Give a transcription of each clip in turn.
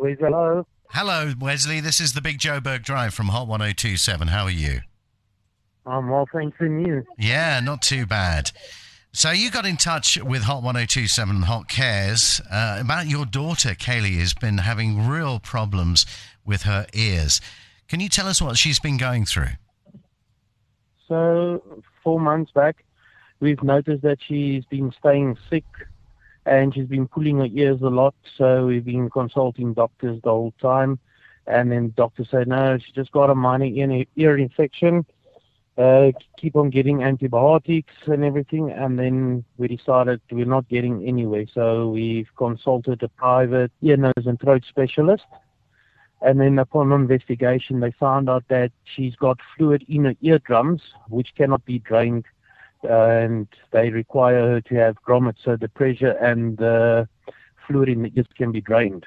Please, hello. Hello, Wesley. This is the Big Joe Joburg Drive from Hot 1027. How are you? I'm well, thanks, and you? Yeah, not too bad. So you got in touch with Hot 1027 and Hot Cares uh, about your daughter, Kayleigh, has been having real problems with her ears. Can you tell us what she's been going through? So, four months back, we've noticed that she's been staying sick and she's been pulling her ears a lot. So, we've been consulting doctors the whole time. And then doctors said, no, she just got a minor ear, ear infection. Uh, keep on getting antibiotics and everything. And then we decided we're not getting anywhere. So, we've consulted a private ear, nose, and throat specialist. And then upon investigation, they found out that she's got fluid in her eardrums, which cannot be drained, and they require her to have grommets, so the pressure and the fluid in the ears can be drained.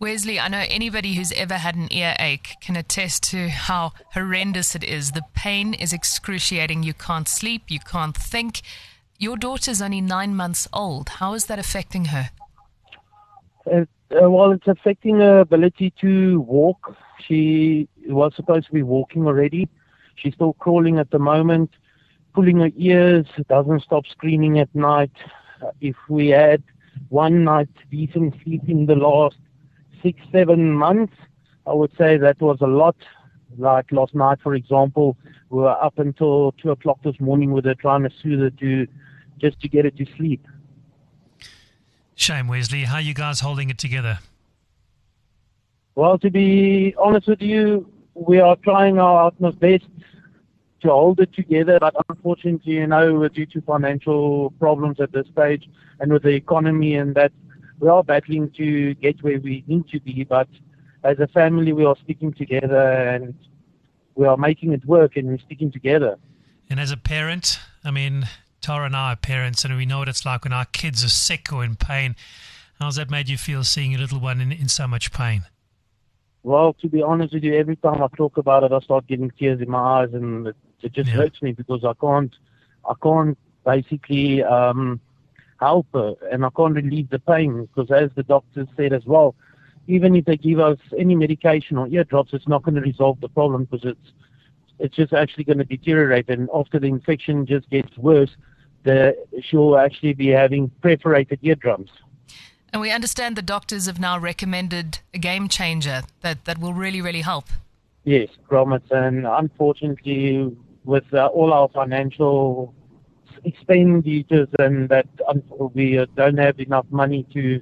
Wesley, I know anybody who's ever had an earache can attest to how horrendous it is. The pain is excruciating. You can't sleep, you can't think. Your daughter's only nine months old. How is that affecting her? Uh, uh, well, it's affecting her ability to walk. She was supposed to be walking already. She's still crawling at the moment, pulling her ears, doesn't stop screaming at night. Uh, if we had one night decent sleep in the last six, seven months, I would say that was a lot. Like last night, for example, we were up until two o'clock this morning with her trying to soothe her to just to get her to sleep. Shame, Wesley. How are you guys holding it together? Well, to be honest with you, we are trying our utmost best to hold it together, but unfortunately, you know, due to financial problems at this stage and with the economy and that, we are battling to get where we need to be. But as a family, we are sticking together and we are making it work and we're sticking together. And as a parent, I mean, Tara and I are parents, and we know what it's like when our kids are sick or in pain. How's that made you feel seeing your little one in, in so much pain? Well, to be honest with you, every time I talk about it, I start getting tears in my eyes, and it, just yeah. hurts me because I can't, I can't basically um, help her, and I can't relieve the pain because, as the doctor said as well, even if they give us any medication or eardrops, it's not going to resolve the problem because it's it's just actually going to deteriorate, and after the infection just gets worse, the, she'll actually be having perforated eardrums. And we understand the doctors have now recommended a game changer that, that will really, really help. Yes, grommets. And unfortunately, with uh, all our financial expenditures and that um, we don't have enough money to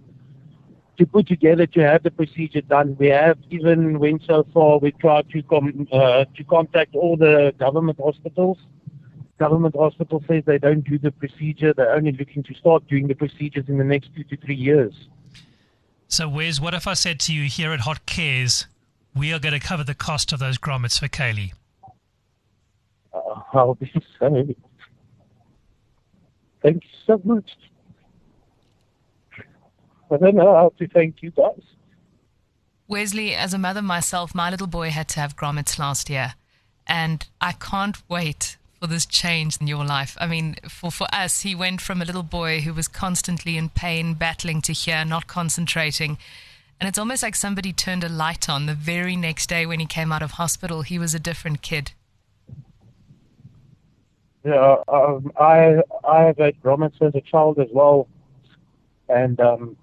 to put together to have the procedure done. We have even went so far we tried to com- uh, to contact all the government hospitals government hospital says they don't do the procedure. They're only looking to start doing the procedures in the next two to three years. So, Wes, what if I said to you here at Hot Cares, we are going to cover the cost of those grommets for Kayleigh? I'll be so. Thank you so much. I don't know how to thank you guys. Wesley, as a mother myself, my little boy had to have grommets last year. And I can't wait for this change in your life? I mean, for, for us, he went from a little boy who was constantly in pain, battling to hear, not concentrating. And it's almost like somebody turned a light on. The very next day when he came out of hospital, he was a different kid. Yeah, um, I I have had grommets as a child as well, and um,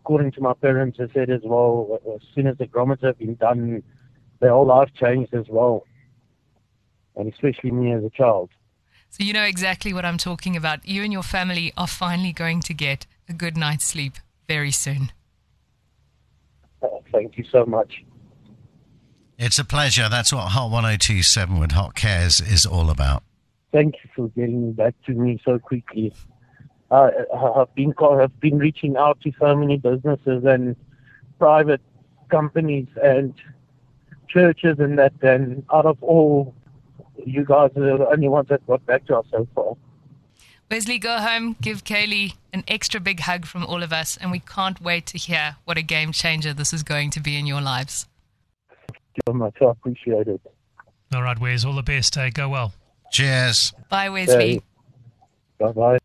according to my parents, they said as well, as soon as the grommets have been done, their whole life changed as well and especially me as a child. So you know exactly what I'm talking about. You and your family are finally going to get a good night's sleep very soon. Oh, thank you so much. It's a pleasure. That's what Hot 1027 with Hot Cares is all about. Thank you for getting back to me so quickly. Uh, I've been I've been reaching out to so many businesses and private companies and churches and that, and out of all you guys are the only ones that got back to us so far. Wesley, go home, give Kayleigh an extra big hug from all of us, and we can't wait to hear what a game changer this is going to be in your lives. Thank you so much. I appreciate it. All right, Wes, all the best. Uh, go well. Cheers. Bye, Wesley. Bye bye.